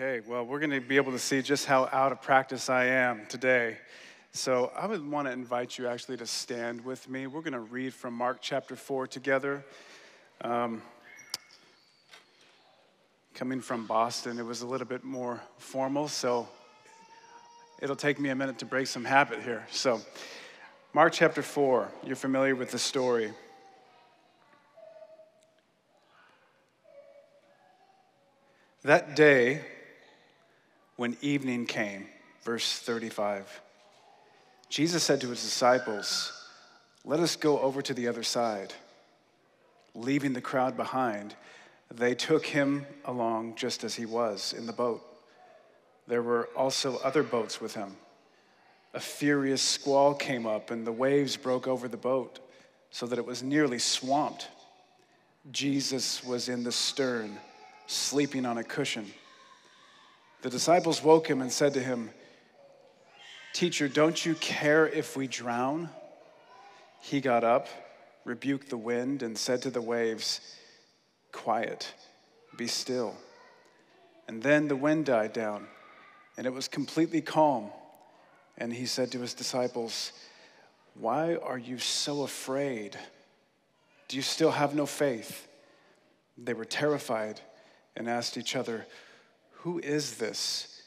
Okay, well, we're going to be able to see just how out of practice I am today. So I would want to invite you actually to stand with me. We're going to read from Mark chapter 4 together. Um, coming from Boston, it was a little bit more formal, so it'll take me a minute to break some habit here. So, Mark chapter 4, you're familiar with the story. That day, when evening came, verse 35, Jesus said to his disciples, Let us go over to the other side. Leaving the crowd behind, they took him along just as he was in the boat. There were also other boats with him. A furious squall came up, and the waves broke over the boat so that it was nearly swamped. Jesus was in the stern, sleeping on a cushion. The disciples woke him and said to him, Teacher, don't you care if we drown? He got up, rebuked the wind, and said to the waves, Quiet, be still. And then the wind died down, and it was completely calm. And he said to his disciples, Why are you so afraid? Do you still have no faith? They were terrified and asked each other, who is this?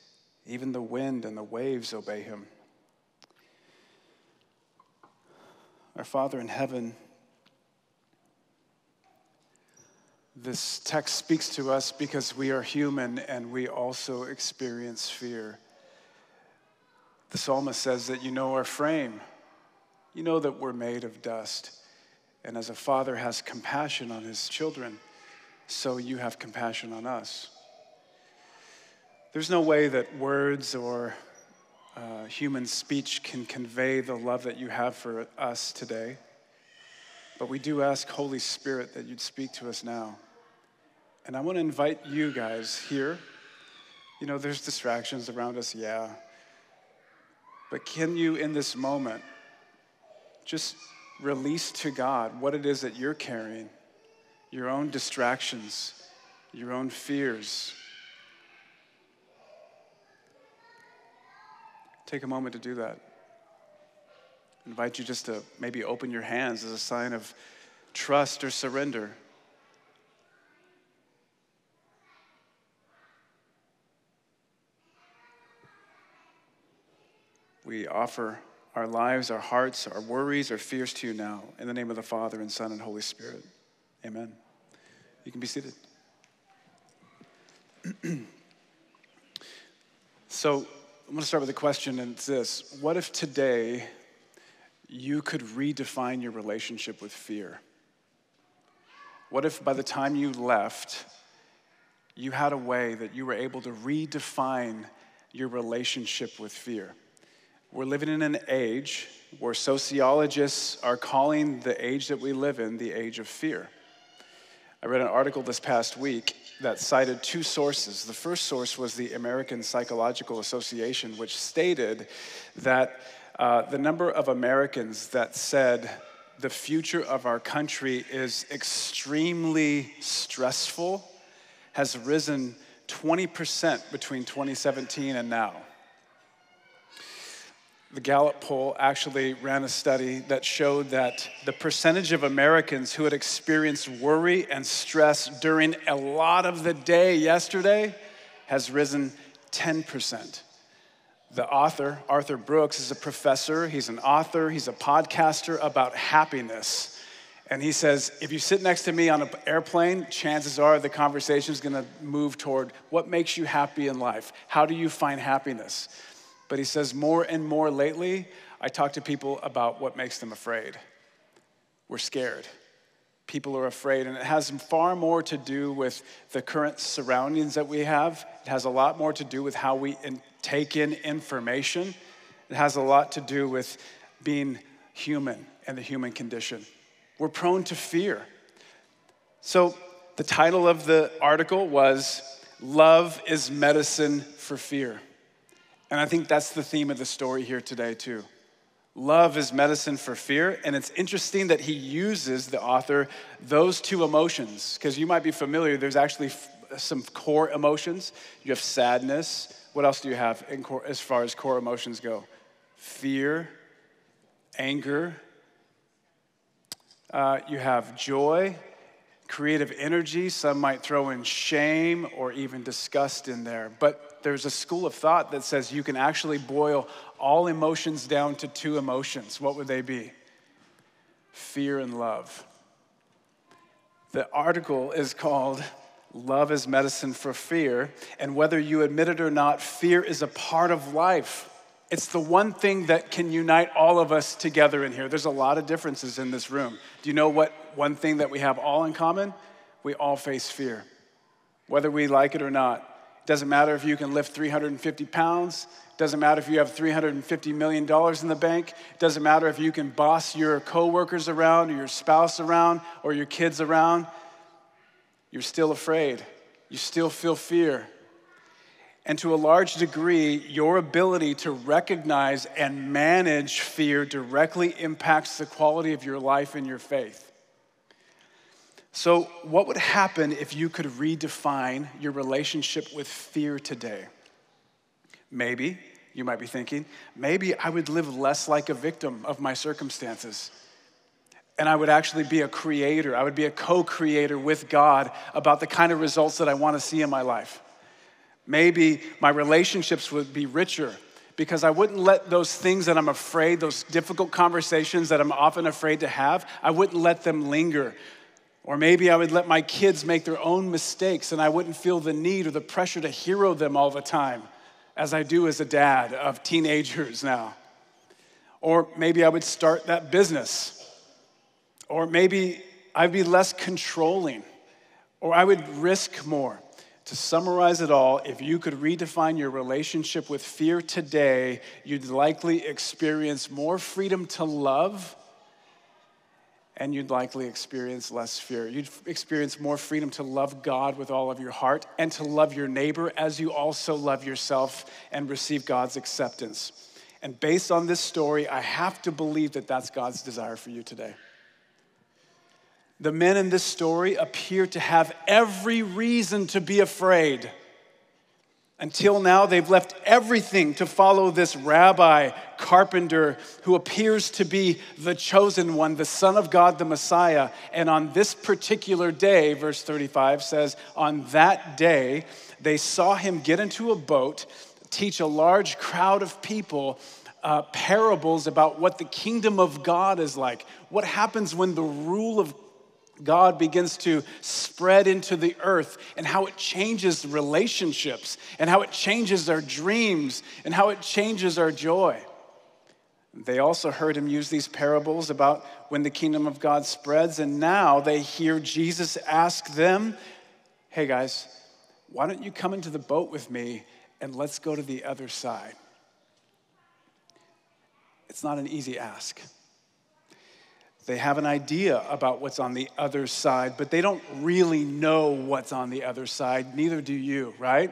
Even the wind and the waves obey him. Our Father in heaven, this text speaks to us because we are human and we also experience fear. The psalmist says that you know our frame, you know that we're made of dust. And as a father has compassion on his children, so you have compassion on us. There's no way that words or uh, human speech can convey the love that you have for us today. But we do ask, Holy Spirit, that you'd speak to us now. And I want to invite you guys here. You know, there's distractions around us, yeah. But can you, in this moment, just release to God what it is that you're carrying, your own distractions, your own fears, Take a moment to do that. I invite you just to maybe open your hands as a sign of trust or surrender. We offer our lives, our hearts, our worries, our fears to you now. In the name of the Father, and Son, and Holy Spirit. Amen. You can be seated. so, I'm going to start with a question, and it's this What if today you could redefine your relationship with fear? What if by the time you left, you had a way that you were able to redefine your relationship with fear? We're living in an age where sociologists are calling the age that we live in the age of fear. I read an article this past week that cited two sources. The first source was the American Psychological Association, which stated that uh, the number of Americans that said the future of our country is extremely stressful has risen 20% between 2017 and now the Gallup poll actually ran a study that showed that the percentage of Americans who had experienced worry and stress during a lot of the day yesterday has risen 10%. The author, Arthur Brooks, is a professor, he's an author, he's a podcaster about happiness. And he says, if you sit next to me on an airplane, chances are the conversation is gonna move toward what makes you happy in life? How do you find happiness? But he says, more and more lately, I talk to people about what makes them afraid. We're scared. People are afraid, and it has far more to do with the current surroundings that we have. It has a lot more to do with how we in, take in information. It has a lot to do with being human and the human condition. We're prone to fear. So, the title of the article was Love is Medicine for Fear. And I think that's the theme of the story here today, too. Love is medicine for fear. And it's interesting that he uses, the author, those two emotions, because you might be familiar, there's actually some core emotions. You have sadness. What else do you have core, as far as core emotions go? Fear, anger. Uh, you have joy, creative energy. Some might throw in shame or even disgust in there. But there's a school of thought that says you can actually boil all emotions down to two emotions. What would they be? Fear and love. The article is called Love is Medicine for Fear. And whether you admit it or not, fear is a part of life. It's the one thing that can unite all of us together in here. There's a lot of differences in this room. Do you know what one thing that we have all in common? We all face fear, whether we like it or not. It doesn't matter if you can lift 350 pounds. It doesn't matter if you have $350 million in the bank. It doesn't matter if you can boss your coworkers around or your spouse around or your kids around. You're still afraid. You still feel fear. And to a large degree, your ability to recognize and manage fear directly impacts the quality of your life and your faith. So, what would happen if you could redefine your relationship with fear today? Maybe, you might be thinking, maybe I would live less like a victim of my circumstances. And I would actually be a creator. I would be a co creator with God about the kind of results that I want to see in my life. Maybe my relationships would be richer because I wouldn't let those things that I'm afraid, those difficult conversations that I'm often afraid to have, I wouldn't let them linger. Or maybe I would let my kids make their own mistakes and I wouldn't feel the need or the pressure to hero them all the time, as I do as a dad of teenagers now. Or maybe I would start that business. Or maybe I'd be less controlling. Or I would risk more. To summarize it all, if you could redefine your relationship with fear today, you'd likely experience more freedom to love and you'd likely experience less fear. You'd experience more freedom to love God with all of your heart and to love your neighbor as you also love yourself and receive God's acceptance. And based on this story, I have to believe that that's God's desire for you today. The men in this story appear to have every reason to be afraid. Until now, they've left everything to follow this rabbi, carpenter, who appears to be the chosen one, the Son of God, the Messiah. And on this particular day, verse 35 says, on that day, they saw him get into a boat, teach a large crowd of people uh, parables about what the kingdom of God is like, what happens when the rule of God begins to spread into the earth and how it changes relationships and how it changes our dreams and how it changes our joy. They also heard him use these parables about when the kingdom of God spreads, and now they hear Jesus ask them, Hey guys, why don't you come into the boat with me and let's go to the other side? It's not an easy ask. They have an idea about what's on the other side, but they don't really know what's on the other side. Neither do you, right?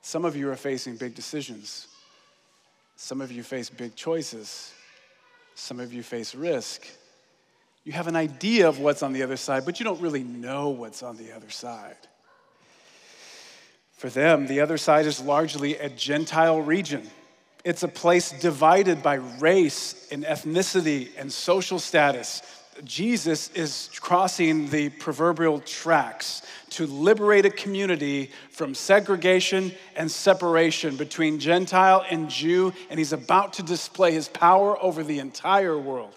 Some of you are facing big decisions. Some of you face big choices. Some of you face risk. You have an idea of what's on the other side, but you don't really know what's on the other side. For them, the other side is largely a Gentile region it's a place divided by race and ethnicity and social status. Jesus is crossing the proverbial tracks to liberate a community from segregation and separation between Gentile and Jew, and he's about to display his power over the entire world.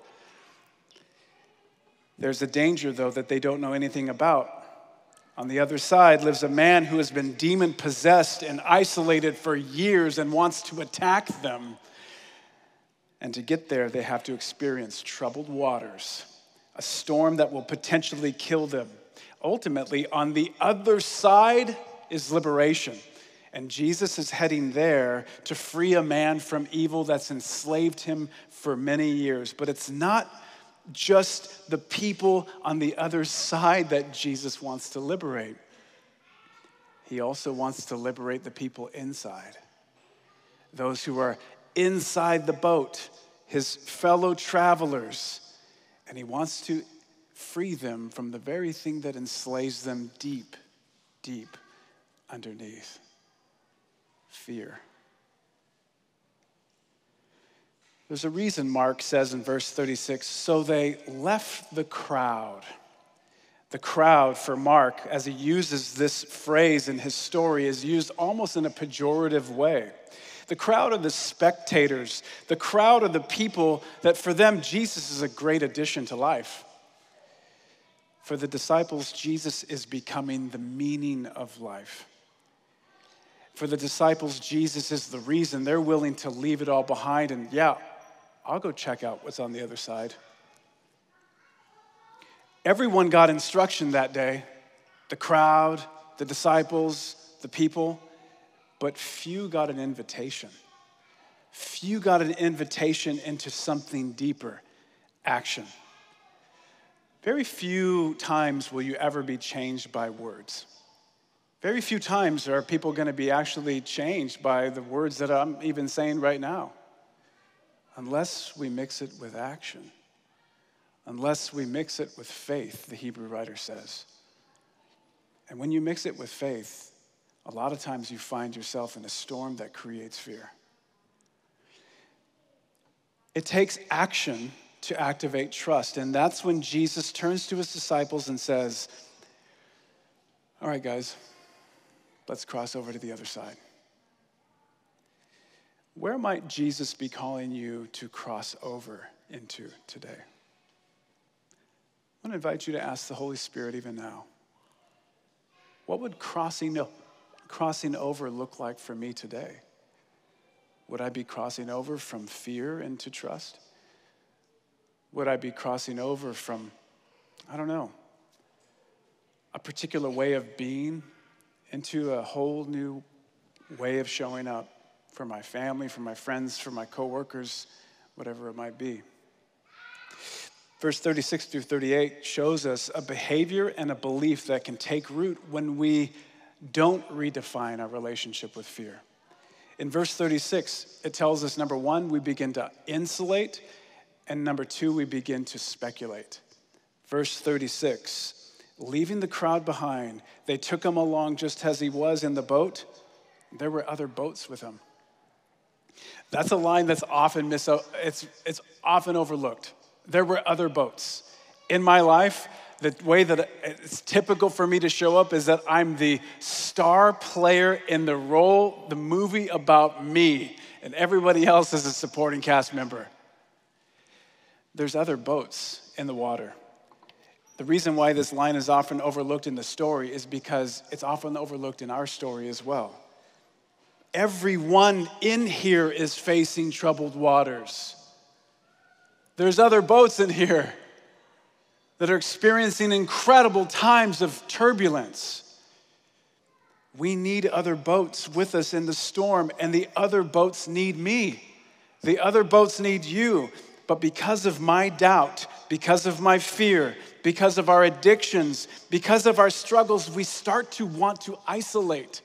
There's a danger, though, that they don't know anything about. On the other side lives a man who has been demon possessed and isolated for years and wants to attack them. And to get there, they have to experience troubled waters, a storm that will potentially kill them. Ultimately, on the other side is liberation. And Jesus is heading there to free a man from evil that's enslaved him for many years. But it's not just the people on the other side that Jesus wants to liberate. He also wants to liberate the people inside, those who are inside the boat, his fellow travelers. And he wants to free them from the very thing that enslaves them deep, deep underneath? Fear. There's a reason Mark says in verse 36 so they left the crowd. The crowd for Mark, as he uses this phrase in his story, is used almost in a pejorative way. The crowd are the spectators, the crowd are the people that for them, Jesus is a great addition to life. For the disciples, Jesus is becoming the meaning of life. For the disciples, Jesus is the reason they're willing to leave it all behind and, yeah, I'll go check out what's on the other side. Everyone got instruction that day the crowd, the disciples, the people, but few got an invitation. Few got an invitation into something deeper action. Very few times will you ever be changed by words. Very few times are people going to be actually changed by the words that I'm even saying right now unless we mix it with action, unless we mix it with faith, the Hebrew writer says. And when you mix it with faith, a lot of times you find yourself in a storm that creates fear. It takes action to activate trust. And that's when Jesus turns to his disciples and says, All right, guys, let's cross over to the other side. Where might Jesus be calling you to cross over into today? I want to invite you to ask the Holy Spirit even now what would crossing, crossing over look like for me today? Would I be crossing over from fear into trust? Would I be crossing over from, I don't know, a particular way of being into a whole new way of showing up? For my family, for my friends, for my coworkers, whatever it might be. Verse 36 through 38 shows us a behavior and a belief that can take root when we don't redefine our relationship with fear. In verse 36, it tells us number one, we begin to insulate, and number two, we begin to speculate. Verse 36, leaving the crowd behind, they took him along just as he was in the boat. There were other boats with him. That's a line that's often mis- it's, it's often overlooked. There were other boats. In my life, the way that it's typical for me to show up is that I'm the star player in the role, the movie about me, and everybody else is a supporting cast member. There's other boats in the water. The reason why this line is often overlooked in the story is because it's often overlooked in our story as well. Everyone in here is facing troubled waters. There's other boats in here that are experiencing incredible times of turbulence. We need other boats with us in the storm, and the other boats need me. The other boats need you. But because of my doubt, because of my fear, because of our addictions, because of our struggles, we start to want to isolate.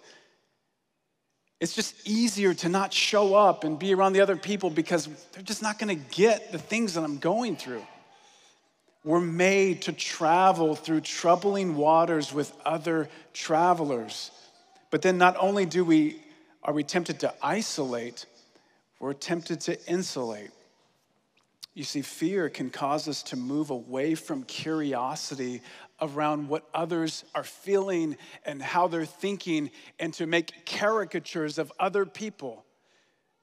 It's just easier to not show up and be around the other people because they're just not gonna get the things that I'm going through. We're made to travel through troubling waters with other travelers. But then not only do we are we tempted to isolate, we're tempted to insulate. You see, fear can cause us to move away from curiosity around what others are feeling and how they're thinking, and to make caricatures of other people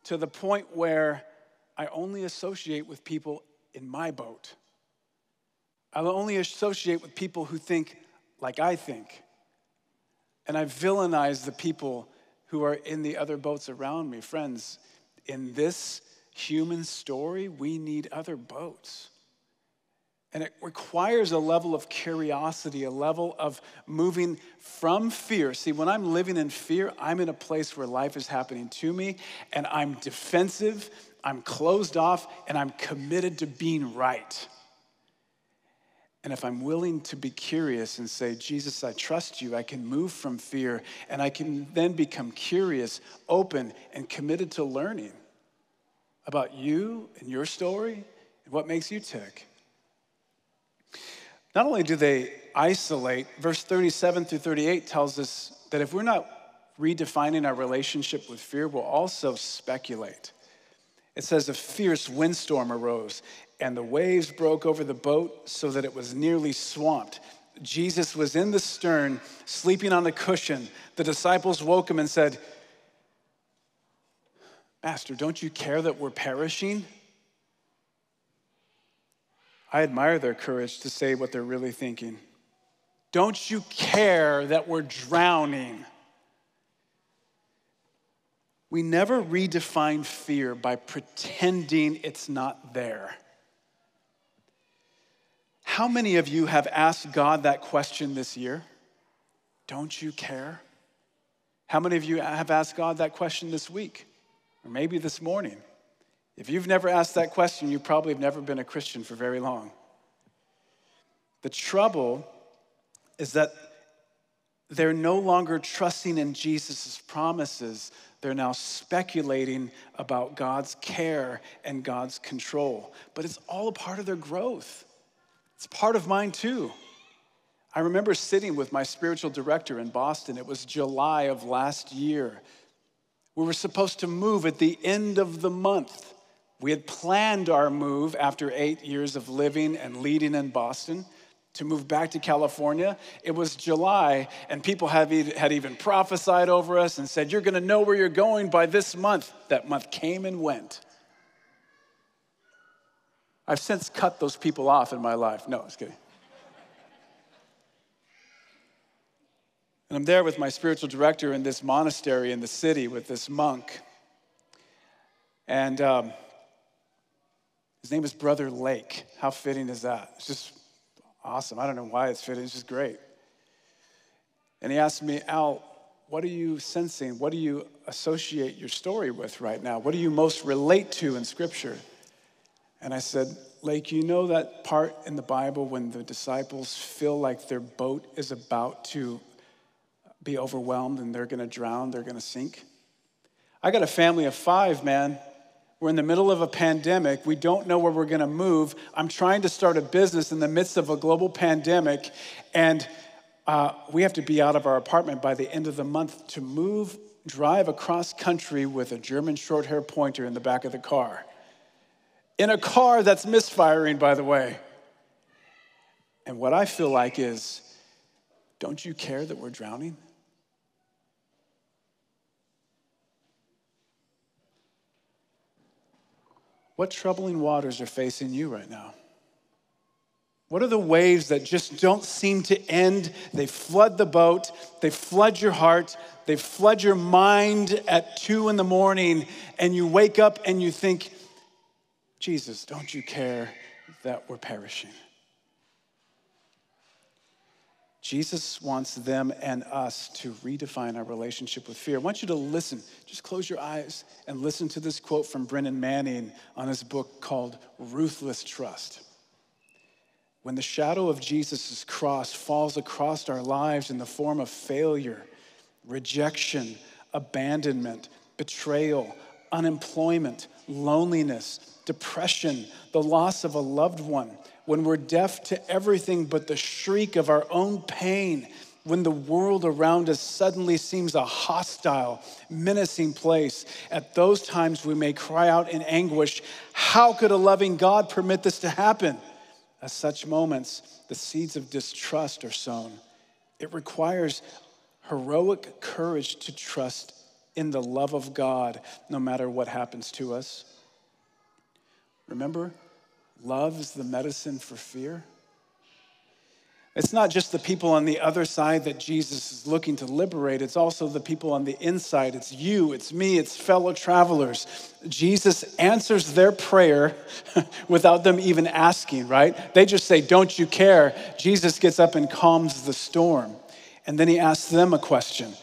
to the point where I only associate with people in my boat. I'll only associate with people who think like I think. And I villainize the people who are in the other boats around me. Friends, in this human story, we need other boats. And it requires a level of curiosity, a level of moving from fear. See, when I'm living in fear, I'm in a place where life is happening to me, and I'm defensive, I'm closed off, and I'm committed to being right. And if I'm willing to be curious and say, Jesus, I trust you, I can move from fear, and I can then become curious, open, and committed to learning about you and your story and what makes you tick. Not only do they isolate, verse 37 through 38 tells us that if we're not redefining our relationship with fear, we'll also speculate. It says a fierce windstorm arose, and the waves broke over the boat so that it was nearly swamped. Jesus was in the stern, sleeping on a cushion. The disciples woke him and said, Master, don't you care that we're perishing? I admire their courage to say what they're really thinking. Don't you care that we're drowning? We never redefine fear by pretending it's not there. How many of you have asked God that question this year? Don't you care? How many of you have asked God that question this week? Or maybe this morning? If you've never asked that question, you probably have never been a Christian for very long. The trouble is that they're no longer trusting in Jesus' promises. They're now speculating about God's care and God's control. But it's all a part of their growth. It's part of mine too. I remember sitting with my spiritual director in Boston. It was July of last year. We were supposed to move at the end of the month. We had planned our move after eight years of living and leading in Boston to move back to California. It was July, and people had even prophesied over us and said, You're gonna know where you're going by this month. That month came and went. I've since cut those people off in my life. No, I was kidding. And I'm there with my spiritual director in this monastery in the city with this monk. And um, his name is Brother Lake. How fitting is that? It's just awesome. I don't know why it's fitting, it's just great. And he asked me, Al, what are you sensing? What do you associate your story with right now? What do you most relate to in Scripture? And I said, Lake, you know that part in the Bible when the disciples feel like their boat is about to be overwhelmed and they're gonna drown, they're gonna sink? I got a family of five, man. We're in the middle of a pandemic. We don't know where we're going to move. I'm trying to start a business in the midst of a global pandemic, and uh, we have to be out of our apartment by the end of the month to move, drive across country with a German short hair pointer in the back of the car. In a car that's misfiring, by the way. And what I feel like is don't you care that we're drowning? What troubling waters are facing you right now? What are the waves that just don't seem to end? They flood the boat, they flood your heart, they flood your mind at two in the morning, and you wake up and you think, Jesus, don't you care that we're perishing? Jesus wants them and us to redefine our relationship with fear. I want you to listen. Just close your eyes and listen to this quote from Brennan Manning on his book called Ruthless Trust. When the shadow of Jesus' cross falls across our lives in the form of failure, rejection, abandonment, betrayal, unemployment, loneliness, depression, the loss of a loved one, when we're deaf to everything but the shriek of our own pain, when the world around us suddenly seems a hostile, menacing place, at those times we may cry out in anguish, How could a loving God permit this to happen? At such moments, the seeds of distrust are sown. It requires heroic courage to trust in the love of God no matter what happens to us. Remember, Love is the medicine for fear. It's not just the people on the other side that Jesus is looking to liberate, it's also the people on the inside. It's you, it's me, it's fellow travelers. Jesus answers their prayer without them even asking, right? They just say, Don't you care? Jesus gets up and calms the storm. And then he asks them a question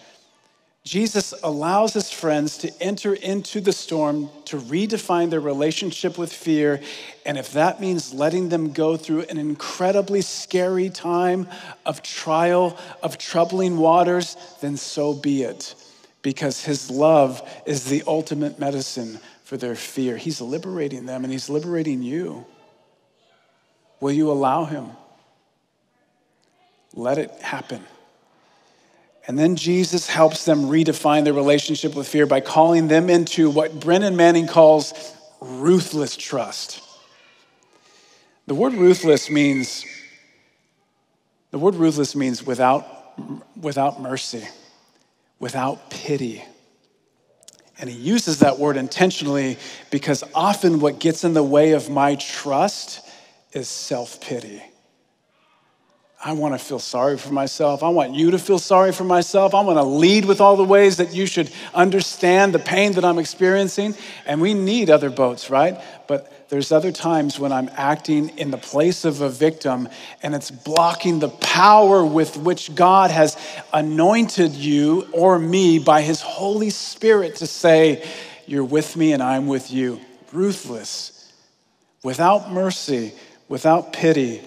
Jesus allows his friends to enter into the storm to redefine their relationship with fear. And if that means letting them go through an incredibly scary time of trial, of troubling waters, then so be it. Because his love is the ultimate medicine for their fear. He's liberating them and he's liberating you. Will you allow him? Let it happen. And then Jesus helps them redefine their relationship with fear by calling them into what Brennan Manning calls ruthless trust. The word ruthless means the word ruthless means without without mercy, without pity. And he uses that word intentionally because often what gets in the way of my trust is self-pity. I want to feel sorry for myself. I want you to feel sorry for myself. I want to lead with all the ways that you should understand the pain that I'm experiencing. And we need other boats, right? But there's other times when I'm acting in the place of a victim and it's blocking the power with which God has anointed you or me by his Holy Spirit to say, You're with me and I'm with you. Ruthless, without mercy, without pity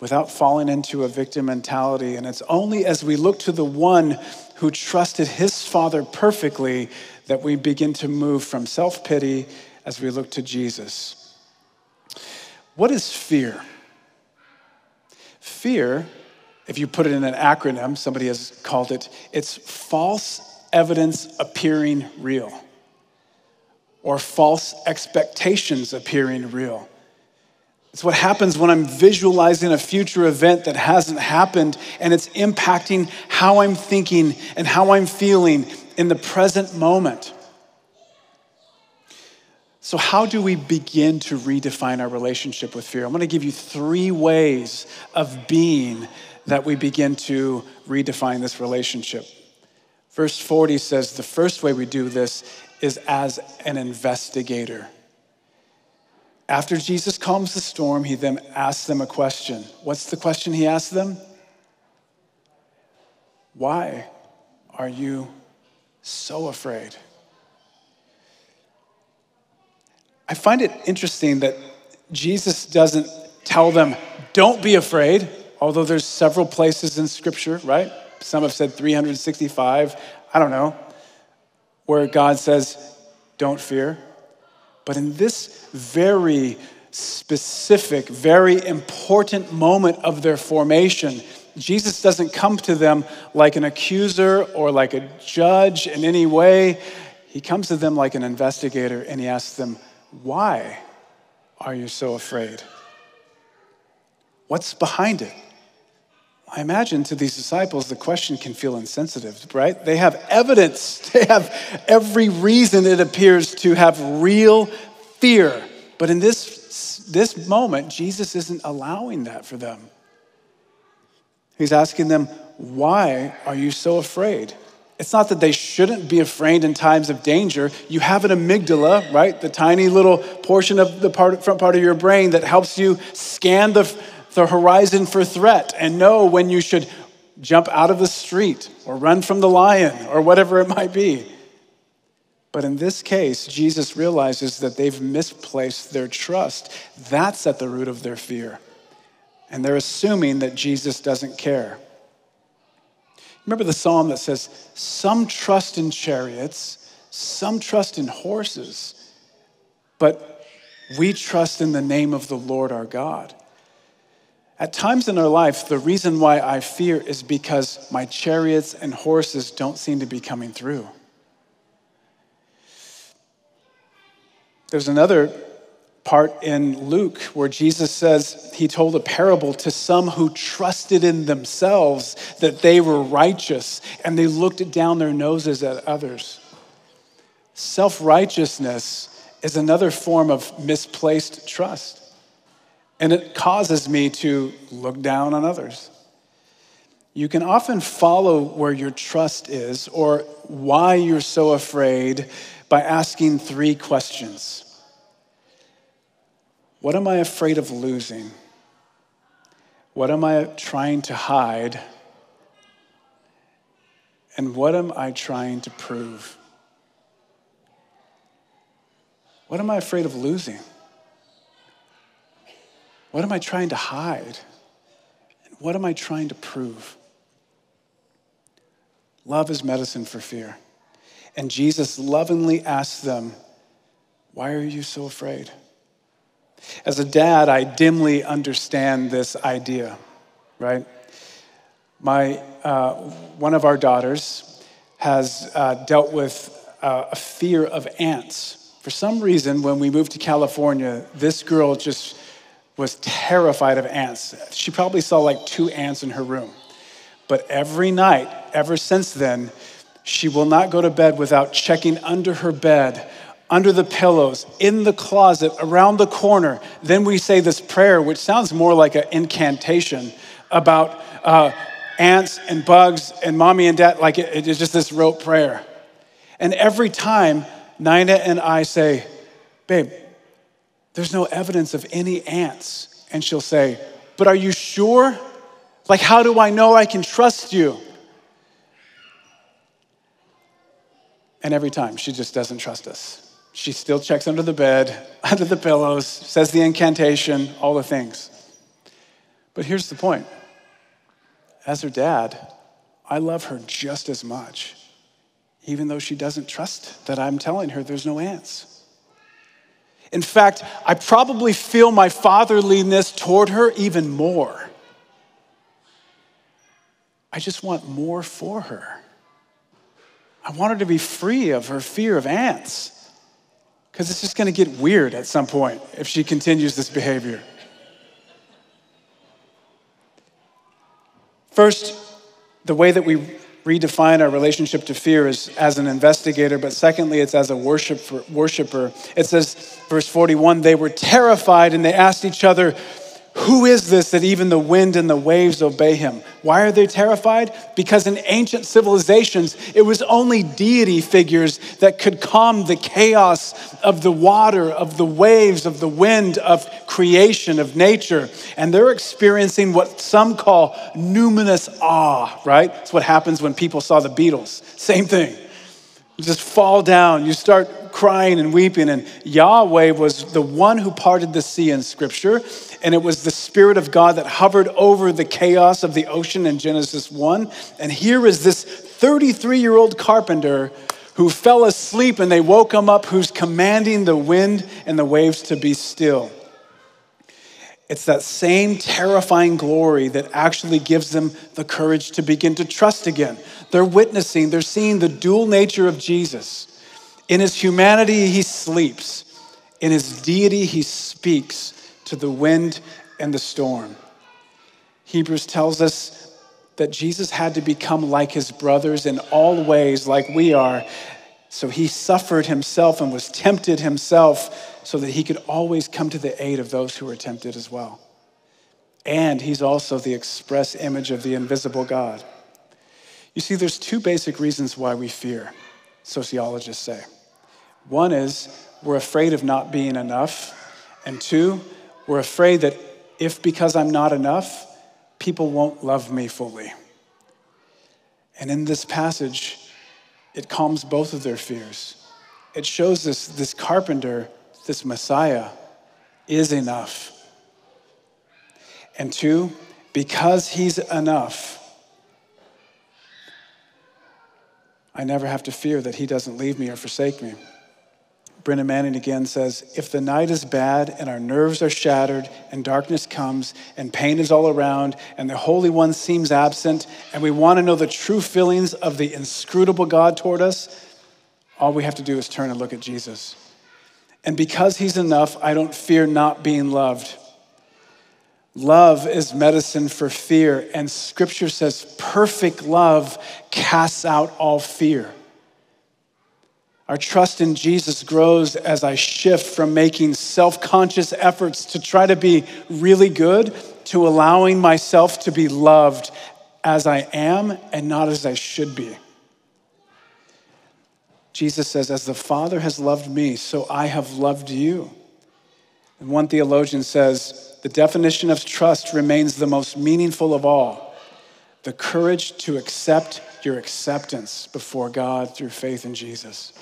without falling into a victim mentality. And it's only as we look to the one who trusted his father perfectly that we begin to move from self pity as we look to Jesus. What is fear? Fear, if you put it in an acronym, somebody has called it, it's false evidence appearing real or false expectations appearing real. It's what happens when I'm visualizing a future event that hasn't happened and it's impacting how I'm thinking and how I'm feeling in the present moment. So, how do we begin to redefine our relationship with fear? I'm going to give you three ways of being that we begin to redefine this relationship. Verse 40 says the first way we do this is as an investigator. After Jesus calms the storm, he then asks them a question. What's the question he asks them? Why are you so afraid? I find it interesting that Jesus doesn't tell them, don't be afraid, although there's several places in scripture, right? Some have said 365, I don't know, where God says, don't fear. But in this very specific, very important moment of their formation, Jesus doesn't come to them like an accuser or like a judge in any way. He comes to them like an investigator and he asks them, Why are you so afraid? What's behind it? I imagine to these disciples, the question can feel insensitive, right? They have evidence, they have every reason it appears to have real fear. But in this, this moment, Jesus isn't allowing that for them. He's asking them, Why are you so afraid? It's not that they shouldn't be afraid in times of danger. You have an amygdala, right? The tiny little portion of the part, front part of your brain that helps you scan the the horizon for threat and know when you should jump out of the street or run from the lion or whatever it might be. But in this case, Jesus realizes that they've misplaced their trust. That's at the root of their fear. And they're assuming that Jesus doesn't care. Remember the psalm that says, Some trust in chariots, some trust in horses, but we trust in the name of the Lord our God. At times in our life, the reason why I fear is because my chariots and horses don't seem to be coming through. There's another part in Luke where Jesus says he told a parable to some who trusted in themselves that they were righteous and they looked down their noses at others. Self righteousness is another form of misplaced trust. And it causes me to look down on others. You can often follow where your trust is or why you're so afraid by asking three questions What am I afraid of losing? What am I trying to hide? And what am I trying to prove? What am I afraid of losing? What am I trying to hide? And what am I trying to prove? Love is medicine for fear. And Jesus lovingly asks them, Why are you so afraid? As a dad, I dimly understand this idea, right? My, uh, one of our daughters has uh, dealt with uh, a fear of ants. For some reason, when we moved to California, this girl just was terrified of ants. She probably saw like two ants in her room. But every night, ever since then, she will not go to bed without checking under her bed, under the pillows, in the closet, around the corner. Then we say this prayer, which sounds more like an incantation about uh, ants and bugs and mommy and dad. Like it, it's just this rote prayer. And every time Nina and I say, Babe, there's no evidence of any ants. And she'll say, But are you sure? Like, how do I know I can trust you? And every time, she just doesn't trust us. She still checks under the bed, under the pillows, says the incantation, all the things. But here's the point as her dad, I love her just as much, even though she doesn't trust that I'm telling her there's no ants. In fact, I probably feel my fatherliness toward her even more. I just want more for her. I want her to be free of her fear of ants because it's just going to get weird at some point if she continues this behavior. First, the way that we redefine our relationship to fear is as an investigator, but secondly, it's as a worshiper. worshiper. It says, verse 41, they were terrified and they asked each other, who is this that even the wind and the waves obey him? Why are they terrified? Because in ancient civilizations, it was only deity figures that could calm the chaos of the water, of the waves, of the wind, of creation, of nature. And they're experiencing what some call numinous awe, right? That's what happens when people saw the Beatles. Same thing. Just fall down, you start crying and weeping. And Yahweh was the one who parted the sea in Scripture and it was the Spirit of God that hovered over the chaos of the ocean in Genesis 1. And here is this 33 year old carpenter who fell asleep and they woke him up, who's commanding the wind and the waves to be still. It's that same terrifying glory that actually gives them the courage to begin to trust again. They're witnessing, they're seeing the dual nature of Jesus. In his humanity, he sleeps, in his deity, he speaks to the wind and the storm. Hebrews tells us that Jesus had to become like his brothers in all ways, like we are. So he suffered himself and was tempted himself so that he could always come to the aid of those who were tempted as well. And he's also the express image of the invisible God. You see, there's two basic reasons why we fear, sociologists say. One is we're afraid of not being enough, and two, we're afraid that if because I'm not enough, people won't love me fully. And in this passage, it calms both of their fears. It shows us this carpenter, this Messiah, is enough. And two, because he's enough, I never have to fear that he doesn't leave me or forsake me. Brennan Manning again says if the night is bad and our nerves are shattered and darkness comes and pain is all around and the Holy One seems absent and we want to know the true feelings of the inscrutable God toward us, all we have to do is turn and look at Jesus. And because He's enough, I don't fear not being loved. Love is medicine for fear, and Scripture says perfect love casts out all fear. Our trust in Jesus grows as I shift from making self conscious efforts to try to be really good to allowing myself to be loved as I am and not as I should be. Jesus says, As the Father has loved me, so I have loved you. And one theologian says, The definition of trust remains the most meaningful of all the courage to accept your acceptance before God through faith in Jesus.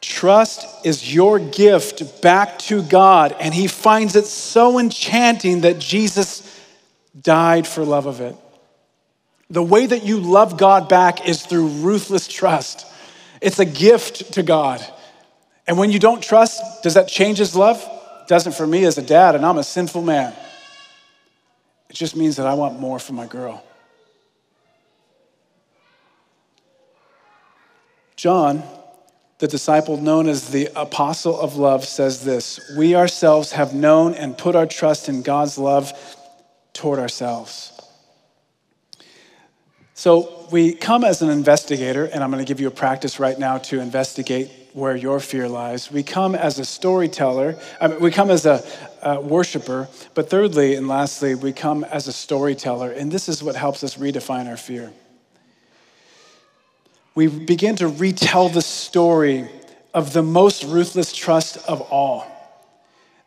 Trust is your gift back to God, and he finds it so enchanting that Jesus died for love of it. The way that you love God back is through ruthless trust. It's a gift to God. And when you don't trust, does that change his love? Doesn't for me as a dad, and I'm a sinful man. It just means that I want more for my girl. John, the disciple known as the apostle of love, says this We ourselves have known and put our trust in God's love toward ourselves. So we come as an investigator, and I'm going to give you a practice right now to investigate where your fear lies. We come as a storyteller, I mean, we come as a, a worshiper, but thirdly and lastly, we come as a storyteller, and this is what helps us redefine our fear we begin to retell the story of the most ruthless trust of all.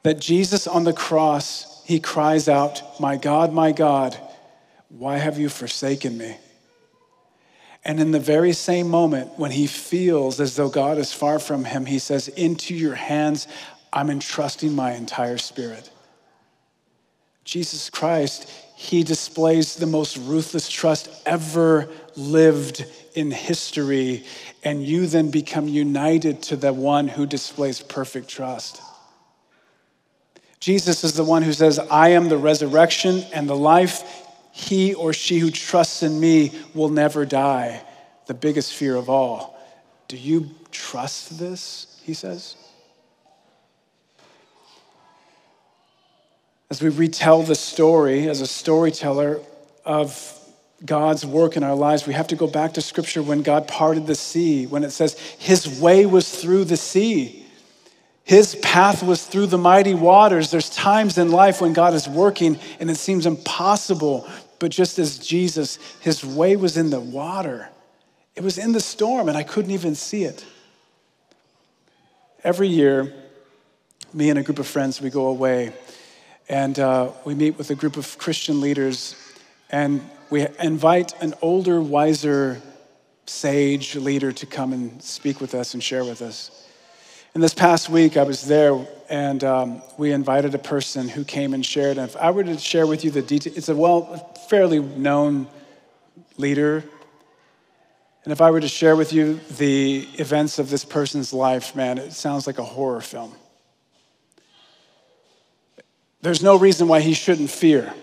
That Jesus on the cross, he cries out, My God, my God, why have you forsaken me? And in the very same moment, when he feels as though God is far from him, he says, Into your hands, I'm entrusting my entire spirit. Jesus Christ, he displays the most ruthless trust ever lived in history, and you then become united to the one who displays perfect trust. Jesus is the one who says, I am the resurrection and the life. He or she who trusts in me will never die. The biggest fear of all. Do you trust this? He says. As we retell the story as a storyteller of God's work in our lives, we have to go back to scripture when God parted the sea, when it says his way was through the sea. His path was through the mighty waters. There's times in life when God is working and it seems impossible, but just as Jesus, his way was in the water. It was in the storm and I couldn't even see it. Every year, me and a group of friends, we go away and uh, we meet with a group of Christian leaders and we invite an older, wiser, sage leader to come and speak with us and share with us. And this past week, I was there and um, we invited a person who came and shared. And if I were to share with you the details, it's a well, fairly known leader. And if I were to share with you the events of this person's life, man, it sounds like a horror film. There's no reason why he shouldn't fear.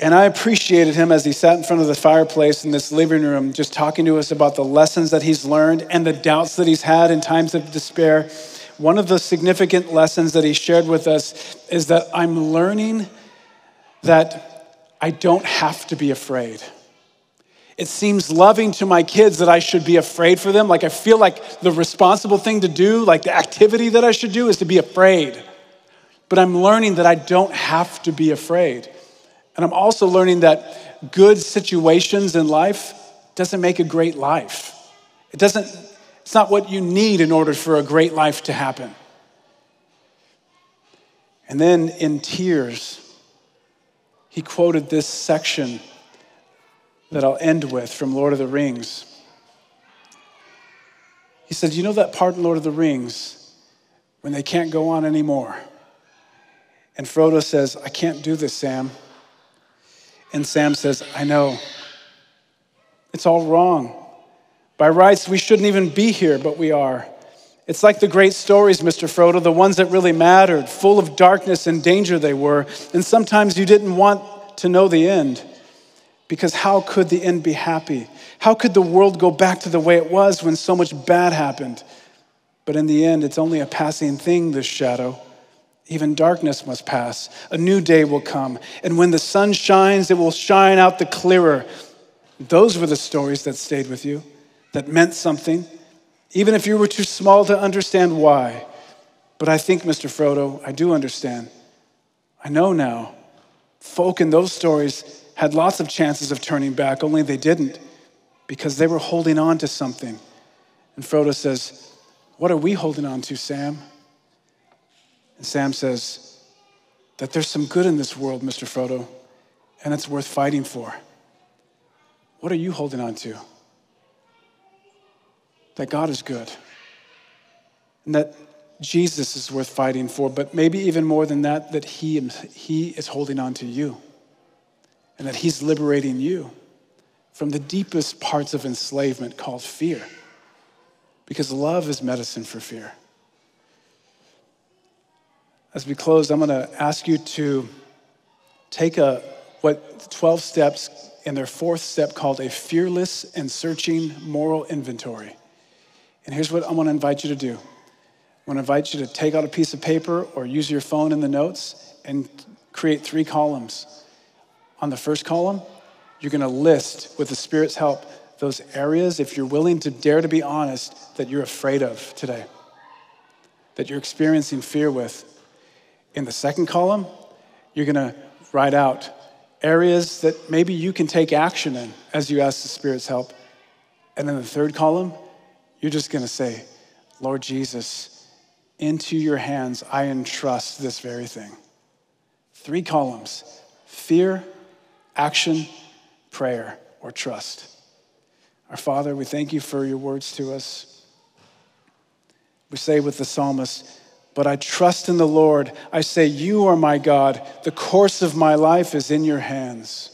And I appreciated him as he sat in front of the fireplace in this living room, just talking to us about the lessons that he's learned and the doubts that he's had in times of despair. One of the significant lessons that he shared with us is that I'm learning that I don't have to be afraid. It seems loving to my kids that I should be afraid for them. Like I feel like the responsible thing to do, like the activity that I should do, is to be afraid. But I'm learning that I don't have to be afraid. And I'm also learning that good situations in life doesn't make a great life. It doesn't, it's not what you need in order for a great life to happen. And then in tears, he quoted this section that I'll end with from Lord of the Rings. He said, You know that part in Lord of the Rings when they can't go on anymore? And Frodo says, I can't do this, Sam. And Sam says, I know. It's all wrong. By rights, we shouldn't even be here, but we are. It's like the great stories, Mr. Frodo, the ones that really mattered, full of darkness and danger they were. And sometimes you didn't want to know the end. Because how could the end be happy? How could the world go back to the way it was when so much bad happened? But in the end, it's only a passing thing, this shadow. Even darkness must pass. A new day will come. And when the sun shines, it will shine out the clearer. Those were the stories that stayed with you, that meant something, even if you were too small to understand why. But I think, Mr. Frodo, I do understand. I know now. Folk in those stories had lots of chances of turning back, only they didn't because they were holding on to something. And Frodo says, What are we holding on to, Sam? And Sam says that there's some good in this world, Mr. Frodo, and it's worth fighting for. What are you holding on to? That God is good. And that Jesus is worth fighting for, but maybe even more than that, that he, he is holding on to you and that He's liberating you from the deepest parts of enslavement called fear. Because love is medicine for fear. As we close, I'm going to ask you to take a what 12 steps in their fourth step called a fearless and searching moral inventory. And here's what I want to invite you to do. I want to invite you to take out a piece of paper or use your phone in the notes and create three columns. On the first column, you're going to list, with the Spirit's help, those areas, if you're willing to dare to be honest, that you're afraid of today, that you're experiencing fear with. In the second column, you're going to write out areas that maybe you can take action in as you ask the Spirit's help. And in the third column, you're just going to say, Lord Jesus, into your hands I entrust this very thing. Three columns fear, action, prayer, or trust. Our Father, we thank you for your words to us. We say with the psalmist, but I trust in the Lord. I say, You are my God. The course of my life is in your hands.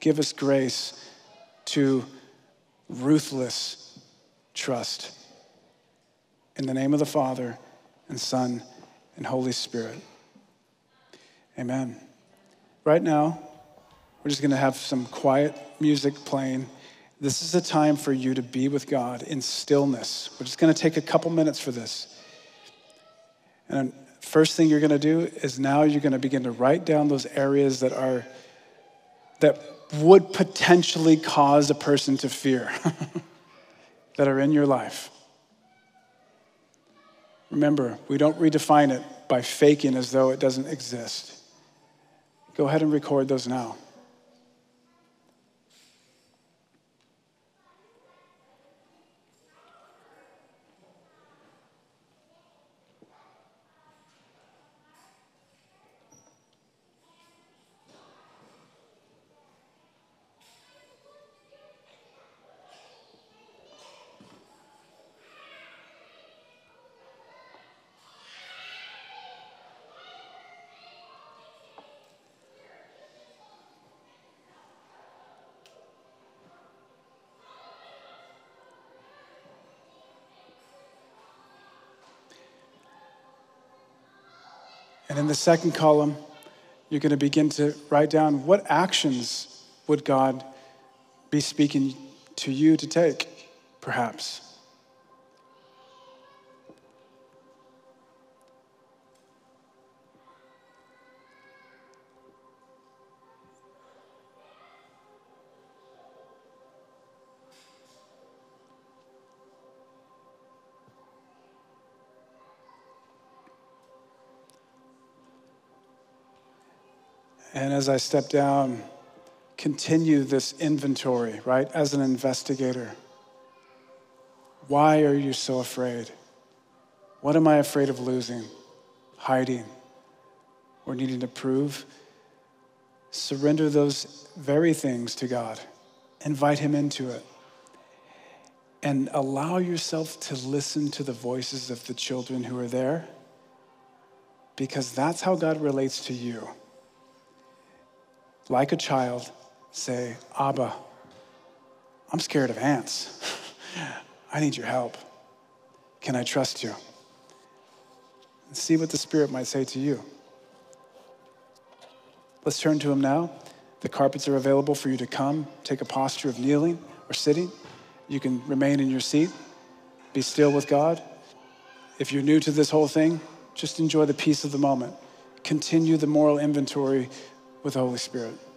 Give us grace to ruthless trust. In the name of the Father, and Son, and Holy Spirit. Amen. Right now, we're just going to have some quiet music playing. This is a time for you to be with God in stillness. We're just going to take a couple minutes for this. And first thing you're going to do is now you're going to begin to write down those areas that are that would potentially cause a person to fear that are in your life. Remember, we don't redefine it by faking as though it doesn't exist. Go ahead and record those now. The second column, you're going to begin to write down what actions would God be speaking to you to take, perhaps. And as I step down, continue this inventory, right, as an investigator. Why are you so afraid? What am I afraid of losing, hiding, or needing to prove? Surrender those very things to God. Invite Him into it. And allow yourself to listen to the voices of the children who are there, because that's how God relates to you like a child, say, Abba, I'm scared of ants. I need your help. Can I trust you? And see what the Spirit might say to you. Let's turn to Him now. The carpets are available for you to come, take a posture of kneeling or sitting. You can remain in your seat, be still with God. If you're new to this whole thing, just enjoy the peace of the moment. Continue the moral inventory with the Holy Spirit.